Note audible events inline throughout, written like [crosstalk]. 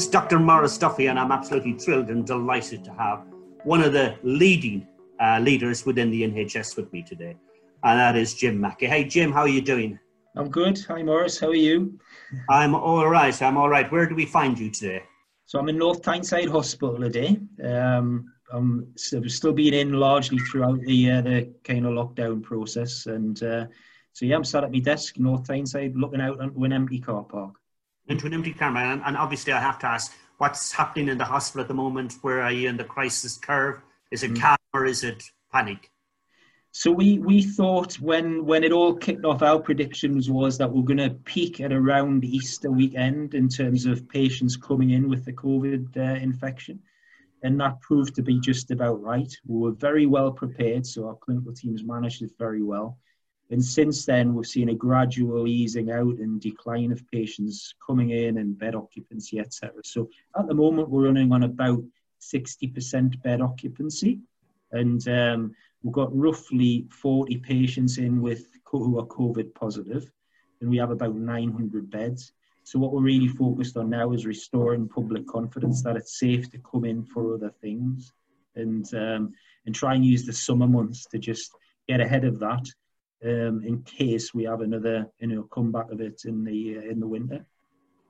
is Dr. Maurice Duffy, and I'm absolutely thrilled and delighted to have one of the leading uh, leaders within the NHS with me today, and that is Jim Mackey. Hey, Jim, how are you doing? I'm good. Hi, Maurice. How are you? I'm all right. I'm all right. Where do we find you today? So I'm in North Tyneside Hospital today. Um, I'm still being in largely throughout the uh, the kind of lockdown process, and uh, so yeah, I'm sat at my desk, North Tyneside, looking out onto an empty car park into an empty camera. And, and, obviously, I have to ask, what's happening in the hospital at the moment? Where are you in the crisis curve? Is it mm. calm or is it panic? So we, we thought when when it all kicked off, our predictions was that we're going to peak at around Easter weekend in terms of patients coming in with the COVID uh, infection, and that proved to be just about right. We were very well prepared, so our clinical teams managed it very well. And since then, we've seen a gradual easing out and decline of patients coming in and bed occupancy, etc. So at the moment, we're running on about 60% bed occupancy. And um, we've got roughly 40 patients in with who are COVID positive, and we have about 900 beds. So what we're really focused on now is restoring public confidence that it's safe to come in for other things, and um, and try and use the summer months to just get ahead of that um, in case we have another you know comeback of it in the uh, in the winter.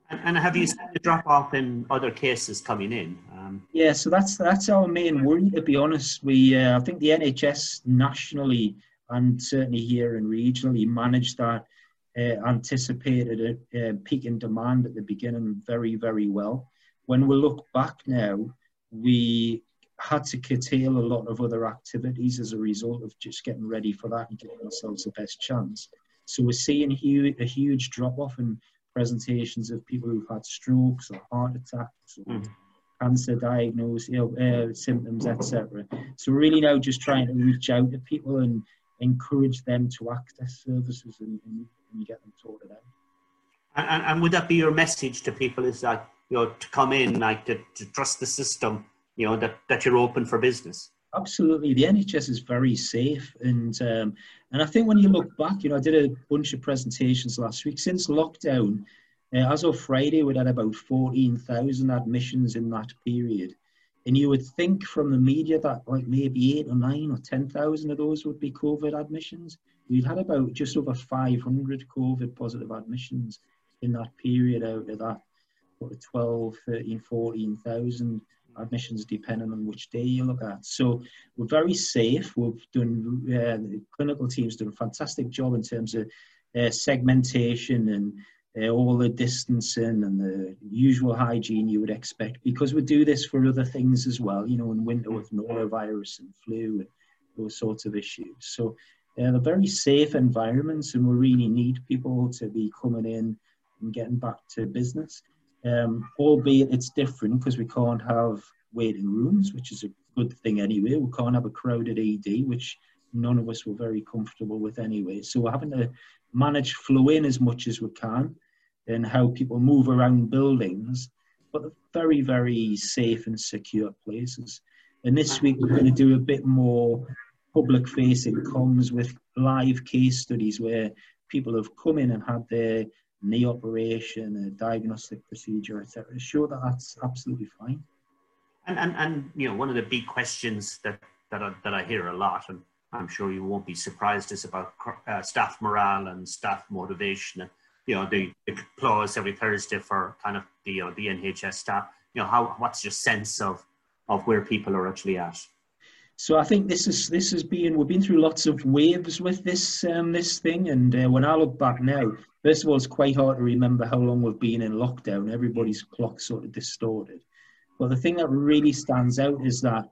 And, and, have you seen a drop off in other cases coming in? Um, yeah, so that's that's our main worry. To be honest, we uh, I think the NHS nationally and certainly here and regionally managed that uh, anticipated a, a peak in demand at the beginning very very well. When we look back now, we had to curtail a lot of other activities as a result of just getting ready for that and giving ourselves the best chance. So we're seeing a huge drop off in presentations of people who've had strokes or heart attacks or mm. cancer diagnosis, you know, uh, symptoms, etc. So really now just trying to reach out to people and encourage them to access services and, and, and get them sorted out. And, and, would that be your message to people? Is that you know to come in, like to, to trust the system you know that that you're open for business. Absolutely. The nhs is very safe. And um, and i think when you look back you know i did a bunch of presentations last week. Since lockdown uh, as of friday we had about 14000 admissions in that period. And you would think from the media that like maybe eight or nine or 10,000 of those would be COVID admissions. We've had about just over 500 COVID positive admissions in that period out of that. What, 12, 13, 14,000 admissions depending on which day you look at. So we're very safe. We've done uh, the clinical teams done a fantastic job in terms of uh, segmentation and uh, all the distancing and the usual hygiene you would expect because we do this for other things as well. You know, in winter with norovirus and flu and those sorts of issues. So uh, they're very safe environments, and we really need people to be coming in and getting back to business um, albeit it's different because we can't have waiting rooms, which is a good thing anyway. We can't have a crowded ED, which none of us were very comfortable with anyway. So we're having to manage flow in as much as we can and how people move around buildings, but very, very safe and secure places. And this week we're going to do a bit more public facing comms with live case studies where people have come in and had their knee operation, a diagnostic procedure, etc. Show that that's absolutely fine. And, and, and you know, one of the big questions that, that, I, that I hear a lot, and I'm sure you won't be surprised, is about uh, staff morale and staff motivation. You know, the, the applause every Thursday for kind of the, you know, the NHS staff. You know, how, what's your sense of, of where people are actually at? So I think this is this has been we've been through lots of waves with this um, this thing, and uh, when I look back now, first of all, it's quite hard to remember how long we've been in lockdown. Everybody's clock sort of distorted. But the thing that really stands out is that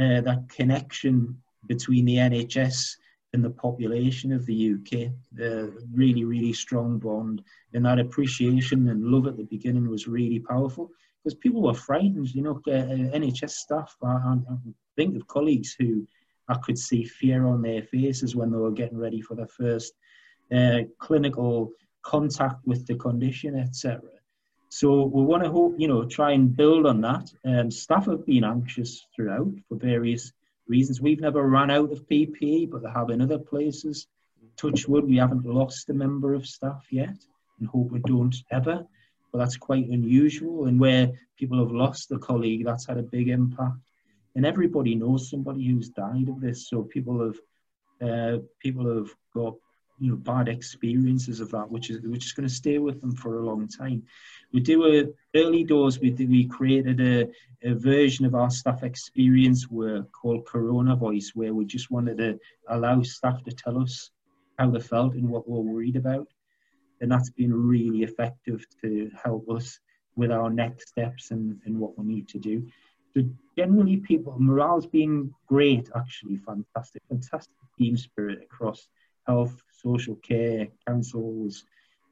uh, that connection between the NHS and the population of the UK, the really really strong bond, and that appreciation and love at the beginning was really powerful because people were frightened. You know, uh, NHS staff. I, think of colleagues who I could see fear on their faces when they were getting ready for their first uh, clinical contact with the condition, etc. So we want to hope, you know, try and build on that. Um, staff have been anxious throughout for various reasons. We've never run out of PPE, but they have in other places. Touch wood, we haven't lost a member of staff yet, and hope we don't ever. but that's quite unusual. And where people have lost a colleague, that's had a big impact. And everybody knows somebody who's died of this. So people have uh, people have got you know bad experiences of that, which is which is going to stay with them for a long time. We do a early doors. We we created a, a version of our staff experience work called Corona Voice, where we just wanted to allow staff to tell us how they felt and what they were worried about, and that's been really effective to help us with our next steps and, and what we need to do. So generally, people morale's been great, actually, fantastic, fantastic team spirit across health, social care, councils,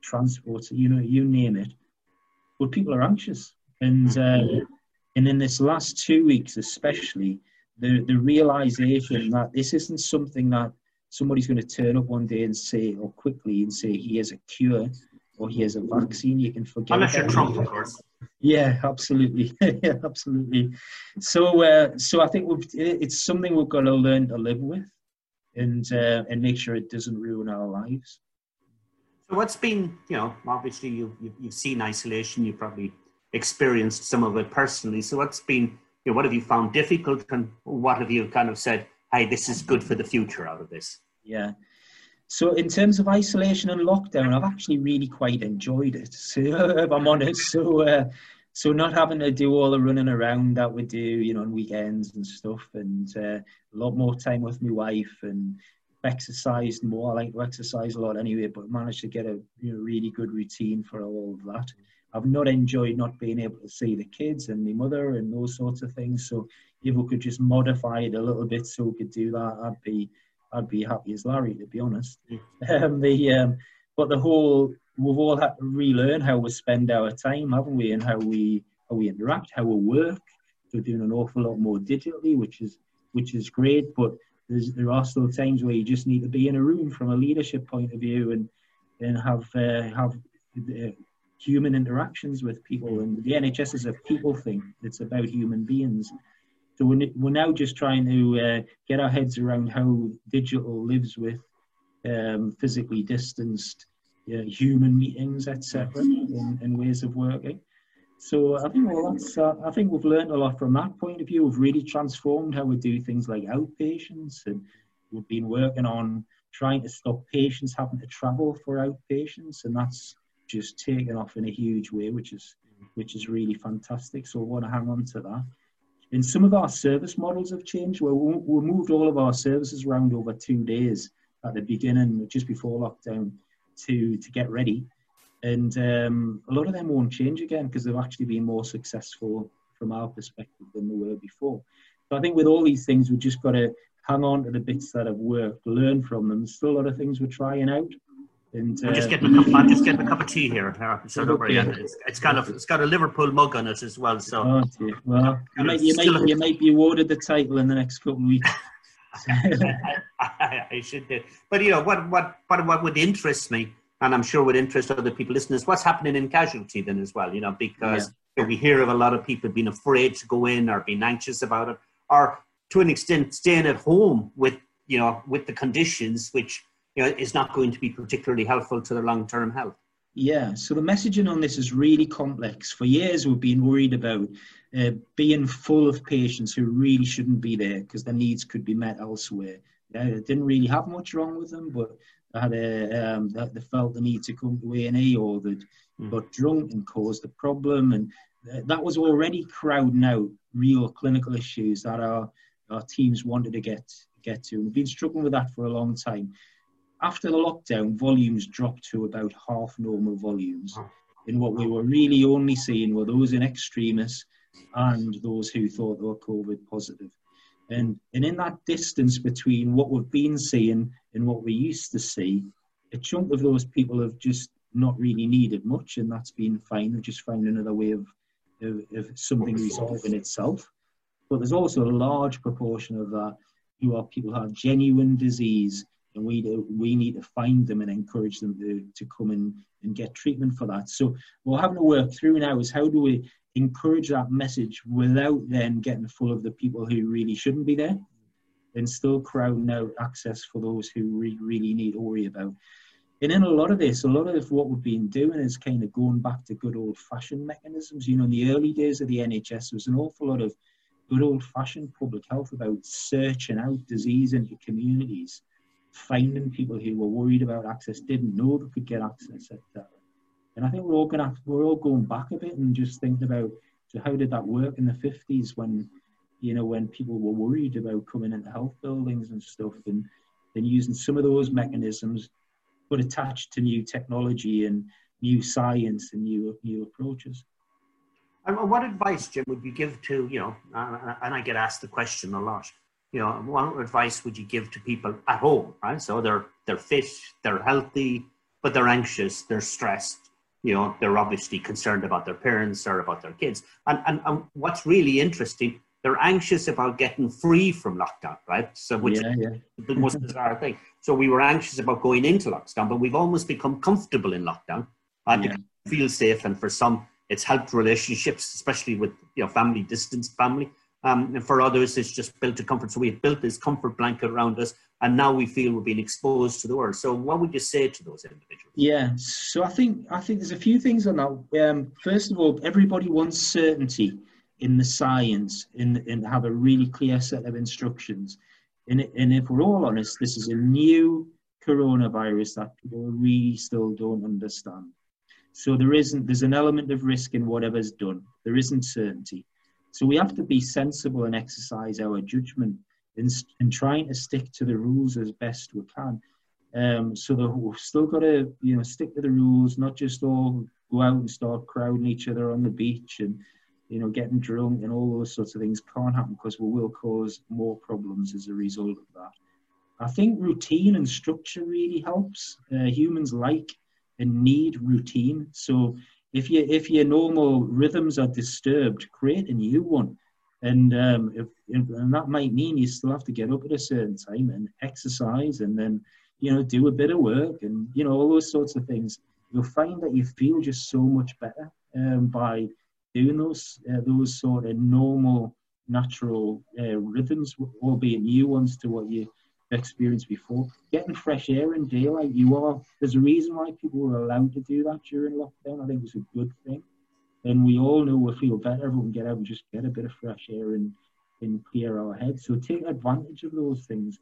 transport, you know, you name it. But people are anxious. And, uh, and in this last two weeks, especially, the, the realization that this isn't something that somebody's going to turn up one day and say, or quickly and say, he has a cure or he has a vaccine, you can forget. Unless you're Trump, of course. Yeah, absolutely. [laughs] yeah, absolutely. So, uh, so I think it's something we've got to learn to live with and uh, and make sure it doesn't ruin our lives. So what's been, you know, obviously you, you you've seen isolation, you've probably experienced some of it personally. So what's been, you know, what have you found difficult, and what have you kind of said, hey, this is good for the future out of this? Yeah. So in terms of isolation and lockdown, I've actually really quite enjoyed it. So [laughs] if I'm honest, so uh, so not having to do all the running around that we do, you know, on weekends and stuff, and uh, a lot more time with my wife and exercised more. I like to exercise a lot anyway, but managed to get a you know, really good routine for all of that. I've not enjoyed not being able to see the kids and my mother and those sorts of things. So if we could just modify it a little bit so we could do that, I'd be I'd be happy as Larry to be honest. Mm. [laughs] Um, the um, but the whole we've all had to relearn how we spend our time, haven't we, and how we how we interact, how we work. We're doing an awful lot more digitally, which is which is great. But there are still times where you just need to be in a room from a leadership point of view and and have uh, have uh, human interactions with people. And the NHS is a people thing. It's about human beings. So we're, we're now just trying to uh, get our heads around how digital lives with um, physically distanced uh, human meetings, etc., and, ways of working. So I think well, that's, uh, I think we've learned a lot from that point of view. We've really transformed how we do things like outpatients, and we've been working on trying to stop patients having to travel for outpatients, and that's just taken off in a huge way, which is which is really fantastic. So we want to hang on to that. And some of our service models have changed. we we moved all of our services around over two days at the beginning, just before lockdown to to get ready, and um, a lot of them won't change again because they've actually been more successful from our perspective than they were before. So I think with all these things, we've just got to hang on to the bits that have worked, learn from them. There's still a lot of things we're trying out. And, uh, I'm just getting a cup. I'm just getting a cup of tea here. So don't worry. It's, it's got a it's got a Liverpool mug on it as well. So oh, well, you might you might, you might be awarded the title in the next couple of weeks. I, [laughs] I, should do. But you know what? What? What? What would interest me, and I'm sure would interest other people listening, is what's happening in casualty then as well. You know, because yeah. we hear of a lot of people being afraid to go in or being anxious about it, or to an extent staying at home with you know with the conditions which you know is not going to be particularly helpful to their long term health. Yeah, so the messaging on this is really complex. For years, we've been worried about uh, being full of patients who really shouldn't be there because their needs could be met elsewhere. Uh, they didn't really have much wrong with them, but they had a, um, they felt the need to come to A&E or they mm. got drunk and caused a problem. And that was already crowding out real clinical issues that our, our teams wanted to get, get to. And we've been struggling with that for a long time after the lockdown, volumes dropped to about half normal volumes. And what we were really only seeing were those in extremis and those who thought they were COVID positive. And, and in that distance between what we've been seeing and what we used to see, a chunk of those people have just not really needed much, and that's been fine. They've just found another way of, of, of something resolving itself. But there's also a large proportion of that who are people who have genuine disease and we do, we need to find them and encourage them to, to come in and get treatment for that. So what we're having to work through now is how do we encourage that message without then getting full of the people who really shouldn't be there and still crowding out access for those who really, really need to worry about. and in a lot of this, a lot of what we've been doing is kind of going back to good old fashioned mechanisms. You know, in the early days of the NHS, there was an awful lot of good old fashioned public health about searching out disease into communities, finding people who were worried about access, didn't know they could get access, etc. And I think we're all going to, we're all going back a bit and just thinking about so how did that work in the 50s when you know when people were worried about coming into health buildings and stuff and then using some of those mechanisms but attached to new technology and new science and new new approaches. And what advice, Jim, would you give to you know? And I get asked the question a lot. You know, what advice would you give to people at home? Right, so they're they're fit, they're healthy, but they're anxious, they're stressed. You know, they're obviously concerned about their parents or about their kids. And and, and what's really interesting, they're anxious about getting free from lockdown, right? So which yeah, yeah. is the most bizarre thing. So we were anxious about going into lockdown, but we've almost become comfortable in lockdown. I yeah. feel safe, and for some, it's helped relationships, especially with you know family, distance family. Um, and for others, it's just built a comfort. So we've built this comfort blanket around us, and now we feel we're being exposed to the world. So, what would you say to those individuals? Yeah, so I think I think there's a few things on that. Um, first of all, everybody wants certainty in the science, in in have a really clear set of instructions. And, and if we're all honest, this is a new coronavirus that people really still don't understand. So there isn't, there's an element of risk in whatever's done. There isn't certainty. So we have to be sensible and exercise our judgment in, in trying to stick to the rules as best we can. Um, so that we've still got to, you know, stick to the rules, not just all go out and start crowding each other on the beach and you know, getting drunk and all those sorts of things can't happen because we will cause more problems as a result of that. I think routine and structure really helps. Uh, humans like and need routine. So if you if your normal rhythms are disturbed, create a new one. And um, if, and that might mean you still have to get up at a certain time and exercise, and then you know do a bit of work, and you know all those sorts of things. You'll find that you feel just so much better um, by doing those uh, those sort of normal, natural uh, rhythms, albeit new ones to what you experienced before. Getting fresh air in daylight, you are. There's a reason why people were allowed to do that during lockdown. I think it's a good thing. And we all know we feel better if we get out and just get a bit of fresh air and, and clear our heads. So take advantage of those things.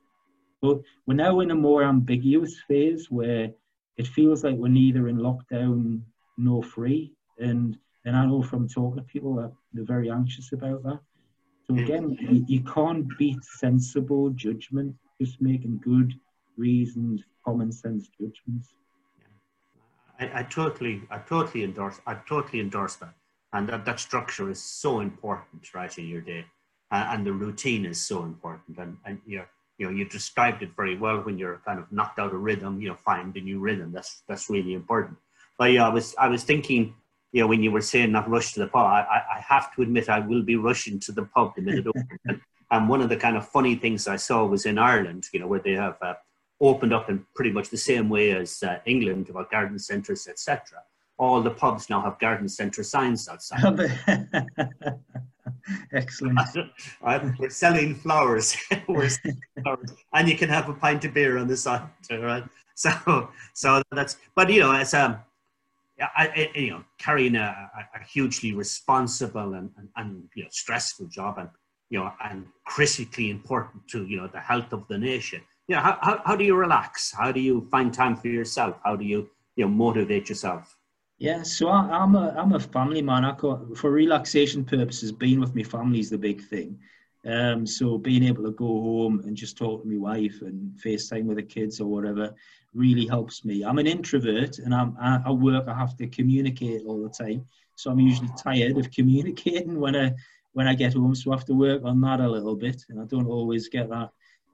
But we're now in a more ambiguous phase where it feels like we're neither in lockdown nor free. And and I know from talking to people that they're very anxious about that. So again, you, you can't beat sensible judgment, just making good, reasoned, common sense judgments. I, I, totally, I totally endorse, I totally endorse that, and that, that structure is so important, right, in your day, uh, and the routine is so important, and and you're, you know, you described it very well when you're kind of knocked out of rhythm, you know, find a new rhythm. That's that's really important. But yeah, I was I was thinking you know, when you were saying not rush to the pub, I, I have to admit I will be rushing to the pub the minute open. [laughs] and one of the kind of funny things I saw was in Ireland, you know, where they have uh, opened up in pretty much the same way as uh, England about garden centres, etc. All the pubs now have garden centre signs outside. [laughs] Excellent. [laughs] we're selling flowers. [laughs] we're selling flowers. and you can have a pint of beer on the side, right? So, so that's. But you know, as um, I, I, you know, carrying a, a hugely responsible and, and, and, you know stressful job, and you know, and critically important to you know the health of the nation. Know, how, how, how do you relax? How do you find time for yourself? How do you you know motivate yourself? Yeah, so I, am a I'm a family man. I for relaxation purposes, being with my family is the big thing. Um, so being able to go home and just talk to my wife and FaceTime with the kids or whatever really helps me. I'm an introvert and I'm, I, work, I have to communicate all the time. So I'm usually tired of [laughs] communicating when I, when I get home. So I have to work on that a little bit. And I don't always get that,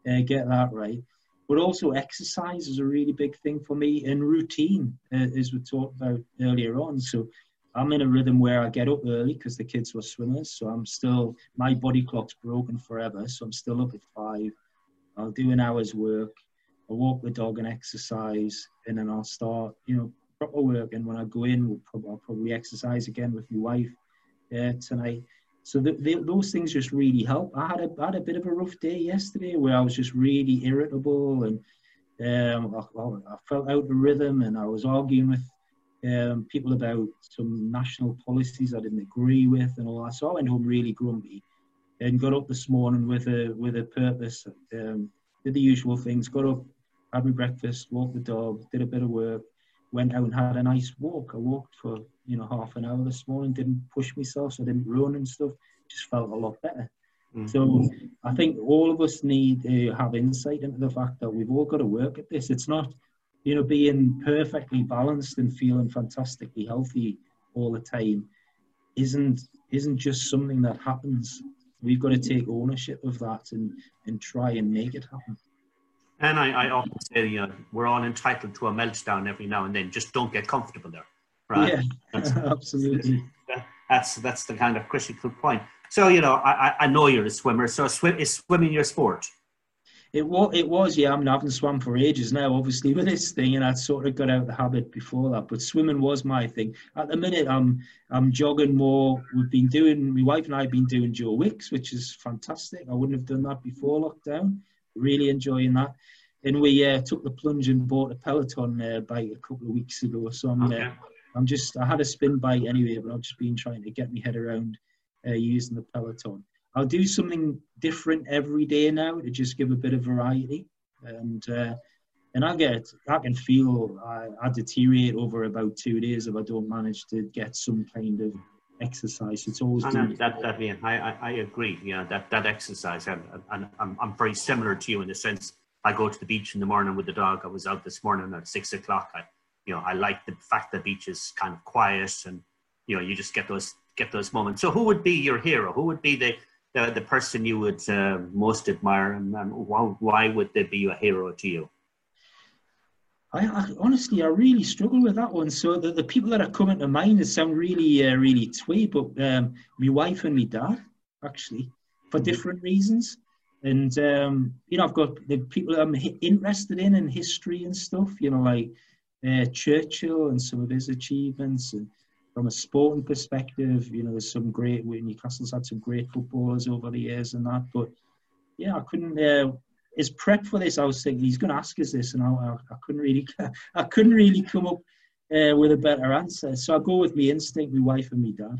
uh, get that right. But also exercise is a really big thing for me and routine, uh, as we talked about earlier on. So I'm in a rhythm where I get up early because the kids were swimmers. So I'm still, my body clock's broken forever. So I'm still up at five. I'll do an hour's work. I'll walk the dog and exercise. And then I'll start, you know, proper work. And when I go in, we'll probably, I'll probably exercise again with my wife uh, tonight. So the, the, those things just really help. I had, a, I had a bit of a rough day yesterday where I was just really irritable and Um, I, I, felt out of rhythm, and I was arguing with um, people about some national policies I didn't agree with, and all that. So I went home really grumpy, and got up this morning with a with a purpose. Um, did the usual things. Got up, had my breakfast, walked the dog, did a bit of work, went out and had a nice walk. I walked for you know half an hour this morning. Didn't push myself, so I didn't run and stuff. Just felt a lot better. Mm-hmm. So I think all of us need to have insight into the fact that we've all got to work at this. It's not, you know, being perfectly balanced and feeling fantastically healthy all the time isn't isn't just something that happens. We've got to take ownership of that and and try and make it happen. And I, I often say, you know, we're all entitled to a meltdown every now and then. Just don't get comfortable there. Right? Yeah, that's, [laughs] absolutely. That's that's the kind of critical point. So you know, I, I know you're a swimmer. So swim is swimming your sport? It was, it was, yeah. I mean, I haven't swum for ages now, obviously, [laughs] with this thing, and I'd sort of got out of the habit before that. But swimming was my thing. At the minute, I'm I'm jogging more. We've been doing, my wife and I have been doing Joe Wicks, which is fantastic. I wouldn't have done that before lockdown. Really enjoying that. And we uh, took the plunge and bought a Peloton uh, bike a couple of weeks ago. So I'm, uh, okay. I'm just, I had a spin bike anyway, but I've just been trying to get my head around uh, using the Peloton. I'll do something different every day now to just give a bit of variety, and uh, and I get I can feel I, I deteriorate over about two days if I don't manage to get some kind of exercise. It's always that, that, yeah, I, I, I agree. Yeah, that that exercise, and, and I'm I'm very similar to you in the sense I go to the beach in the morning with the dog. I was out this morning at six o'clock. I, you know, I like the fact the beach is kind of quiet and you know you just get those get those moments. So, who would be your hero? Who would be the the, the person you would uh, most admire, and, and why, why would they be a hero to you? I, I, honestly, I really struggle with that one. So the, the people that are coming to mind sound really, uh, really twee, but um, my wife and my dad, actually, for mm-hmm. different reasons. And um, you know, I've got the people I'm interested in in history and stuff. You know, like uh, Churchill and some of his achievements, and from a sporting perspective, you know, there's some great. Newcastle's had some great footballers over the years and that. But yeah, I couldn't. Uh, as prep for this, I was thinking he's going to ask us this, and I, I, I couldn't really, [laughs] I couldn't really come up uh, with a better answer. So I go with my instinct, my wife and my dad.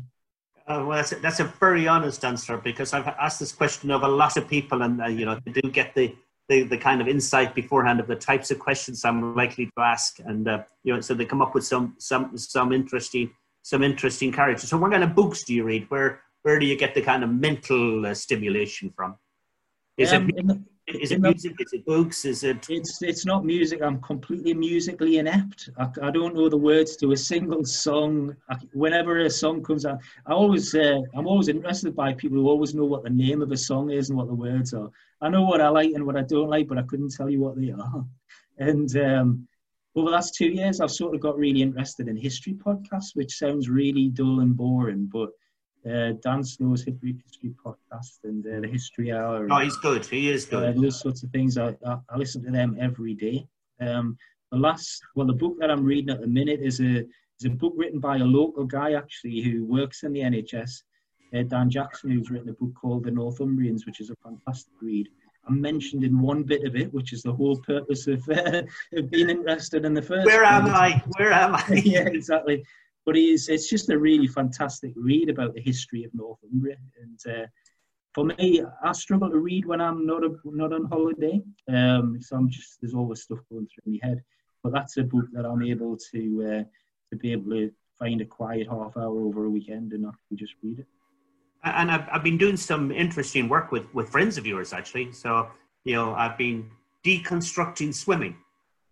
Uh, well, that's a, that's a very honest answer because I've asked this question of a lot of people, and uh, you know, they do get the, the, the kind of insight beforehand of the types of questions I'm likely to ask, and uh, you know, so they come up with some some some interesting some interesting characters. So, what kind of books do you read? Where where do you get the kind of mental uh, stimulation from? Is um, it is it music? Is it books? Is it? It's it's not music. I'm completely musically inept. I, I don't know the words to a single song. I, whenever a song comes out, I always uh, I'm always interested by people who always know what the name of a song is and what the words are. I know what I like and what I don't like, but I couldn't tell you what they are. [laughs] And um, over the last two years, I've sort of got really interested in history podcasts, which sounds really dull and boring, but uh, Dan Snow's history, history podcast and uh, the History Hour. Oh, he's good. He is good. Uh, those sorts of things. I, I, I, listen to them every day. Um, the last, well, the book that I'm reading at the minute is a is a book written by a local guy actually who works in the NHS. Uh, Dan Jackson, who's written a book called The Northumbrians, which is a fantastic read. I'm mentioned in one bit of it, which is the whole purpose of, uh, [laughs] of being interested in the first. Where am I? Where am I? [laughs] yeah, exactly. But it's it's just a really fantastic read about the history of Northumbria. And uh, for me, I struggle to read when I'm not a, not on holiday. Um, so I'm just there's always stuff going through my head. But that's a book that I'm able to uh, to be able to find a quiet half hour over a weekend and actually just read it and I've, I've been doing some interesting work with, with friends of yours actually. So, you know, I've been deconstructing swimming.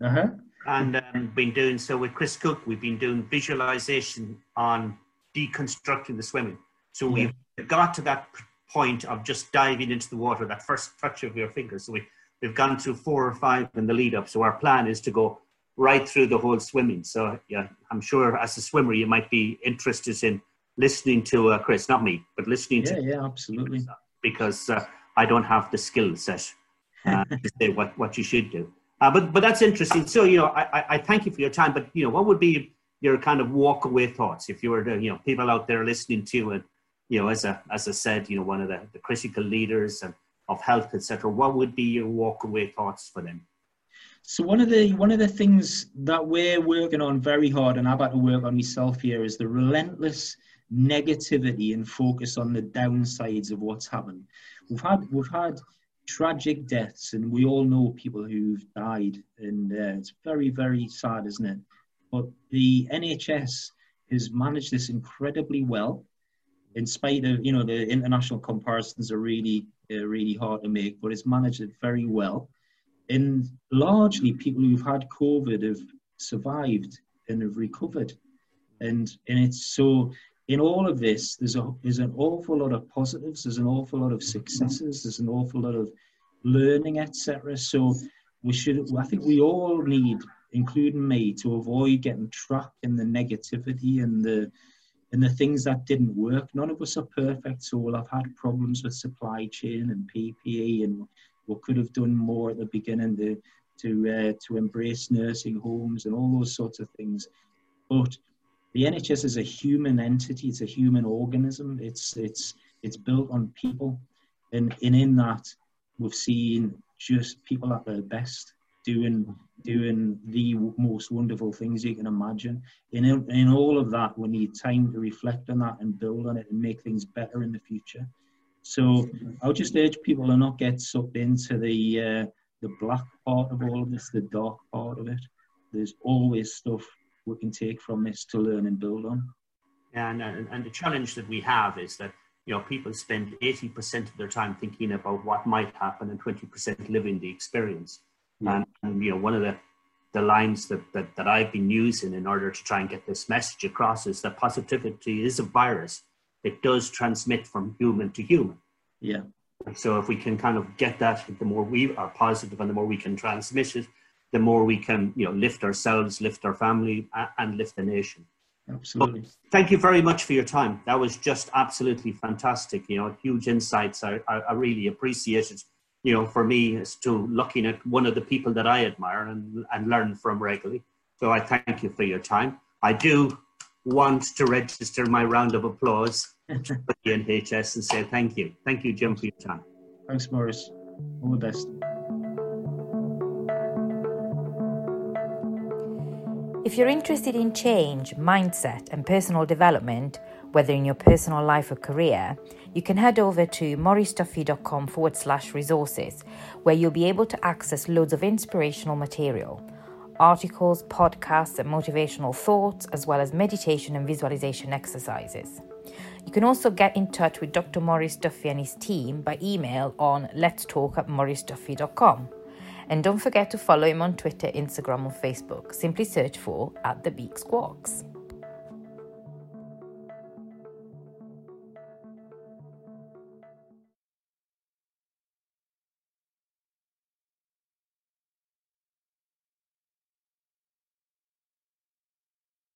Uh-huh. And um, been doing so with Chris Cook. We've been doing visualization on deconstructing the swimming. So yeah. we've got to that point of just diving into the water, that first touch of your fingers. So we, we've gone through four or five in the lead up. So our plan is to go right through the whole swimming. So yeah, I'm sure as a swimmer you might be interested in listening to uh, Chris, not me, but listening yeah, to yeah, absolutely, because uh, I don't have the skill set uh, to say what what you should do. Uh, but but that's interesting. So you know, I, I thank you for your time. But you know, what would be your kind of walk away thoughts if you were to you know people out there listening to and you know as a as I said you know one of the, the critical leaders and of health etc. What would be your walk away thoughts for them? So one of the one of the things that we're working on very hard, and I've had to work on myself here, is the relentless negativity and focus on the downsides of what's happened. We've had we've had tragic deaths, and we all know people who've died, and uh, it's very very sad, isn't it? But the NHS has managed this incredibly well, in spite of you know the international comparisons are really uh, really hard to make, but it's managed it very well. And largely, people who've had COVID have survived and have recovered, and and it's so in all of this, there's a there's an awful lot of positives, there's an awful lot of successes, there's an awful lot of learning, etc. So we should, I think, we all need, including me, to avoid getting trapped in the negativity and the and the things that didn't work. None of us are perfect, so we'll have had problems with supply chain and PPE, and we could have done more at the beginning to to uh, to embrace nursing homes and all those sorts of things. But the NHS is a human entity. It's a human organism. It's it's it's built on people, and, and in that we've seen just people at their best doing doing the most wonderful things you can imagine. In in all of that, we need time to reflect on that and build on it and make things better in the future. So I would just urge people to not get sucked into the uh, the black part of all of this, the dark part of it. There's always stuff we can take from this to learn and build on. And, and, and the challenge that we have is that you know people spend 80% of their time thinking about what might happen and 20% living the experience. Yeah. And, and, you know one of the the lines that, that, that I've been using in order to try and get this message across is that positivity is a virus. It does transmit from human to human. Yeah. So if we can kind of get that, the more we are positive and the more we can transmit it, the more we can, you know, lift ourselves, lift our family, and lift the nation. Absolutely. But thank you very much for your time. That was just absolutely fantastic. You know, huge insights. I, I, I really appreciate it. You know, for me, as to looking at one of the people that I admire and, and learn from regularly. So I thank you for your time. I do want to register my round of applause [laughs] for the NHS and say thank you. Thank you, Jim, for your time. Thanks, Maurice. All the best. If you're interested in change, mindset, and personal development, whether in your personal life or career, you can head over to mauriceduffy.com forward slash resources, where you'll be able to access loads of inspirational material articles, podcasts, and motivational thoughts, as well as meditation and visualization exercises. You can also get in touch with Dr. Maurice Duffy and his team by email on let's talk at mauriceduffy.com. And don't forget to follow him on Twitter, Instagram, or Facebook. Simply search for at the Beak Squawks.